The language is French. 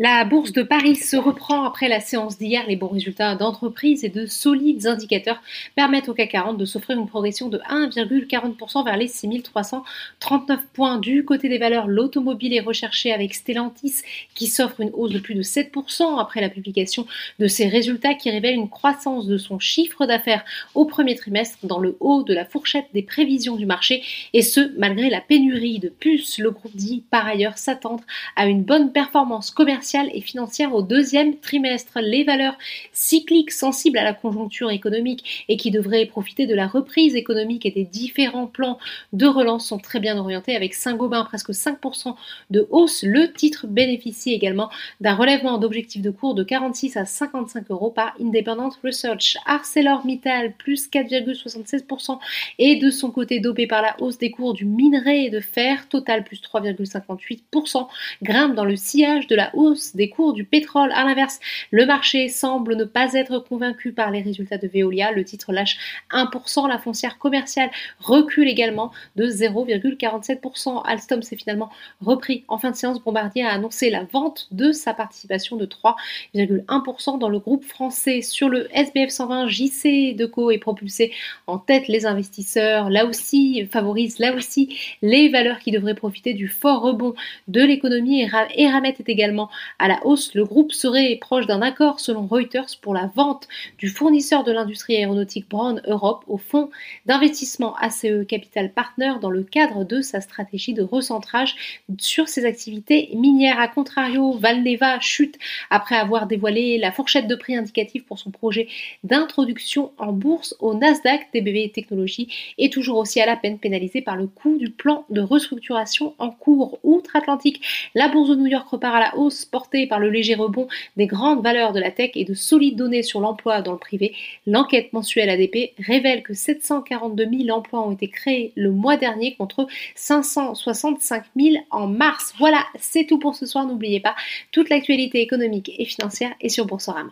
La bourse de Paris se reprend après la séance d'hier. Les bons résultats d'entreprise et de solides indicateurs permettent au CAC 40 de s'offrir une progression de 1,40% vers les 6339 points. Du côté des valeurs, l'automobile est recherché avec Stellantis qui s'offre une hausse de plus de 7% après la publication de ses résultats qui révèlent une croissance de son chiffre d'affaires au premier trimestre dans le haut de la fourchette des prévisions du marché et ce malgré la pénurie de puces. Le groupe dit par ailleurs s'attendre à une bonne performance commerciale et financière au deuxième trimestre. Les valeurs cycliques sensibles à la conjoncture économique et qui devraient profiter de la reprise économique et des différents plans de relance sont très bien orientées avec Saint-Gobain presque 5% de hausse. Le titre bénéficie également d'un relèvement d'objectifs de cours de 46 à 55 euros par Independent Research. ArcelorMittal plus 4,76% et de son côté dopé par la hausse des cours du minerai de fer, total plus 3,58%, grimpe dans le sillage de la hausse des cours du pétrole. À l'inverse, le marché semble ne pas être convaincu par les résultats de Veolia. Le titre lâche 1%. La foncière commerciale recule également de 0,47%. Alstom s'est finalement repris en fin de séance. Bombardier a annoncé la vente de sa participation de 3,1% dans le groupe français. Sur le SBF 120, JC Deco est propulsé en tête. Les investisseurs, là aussi, favorisent là aussi les valeurs qui devraient profiter du fort rebond de l'économie. Et Ramet est également à la hausse, le groupe serait proche d'un accord selon Reuters pour la vente du fournisseur de l'industrie aéronautique Brown Europe au fonds d'investissement ACE Capital Partner dans le cadre de sa stratégie de recentrage sur ses activités minières. A contrario, Valneva chute après avoir dévoilé la fourchette de prix indicative pour son projet d'introduction en bourse au Nasdaq. TBV Technologies est toujours aussi à la peine pénalisé par le coût du plan de restructuration en cours outre-Atlantique. La bourse de New York repart à la hausse portée par le léger rebond des grandes valeurs de la tech et de solides données sur l'emploi dans le privé, l'enquête mensuelle ADP révèle que 742 000 emplois ont été créés le mois dernier contre 565 000 en mars. Voilà, c'est tout pour ce soir. N'oubliez pas, toute l'actualité économique et financière est sur Boursorama.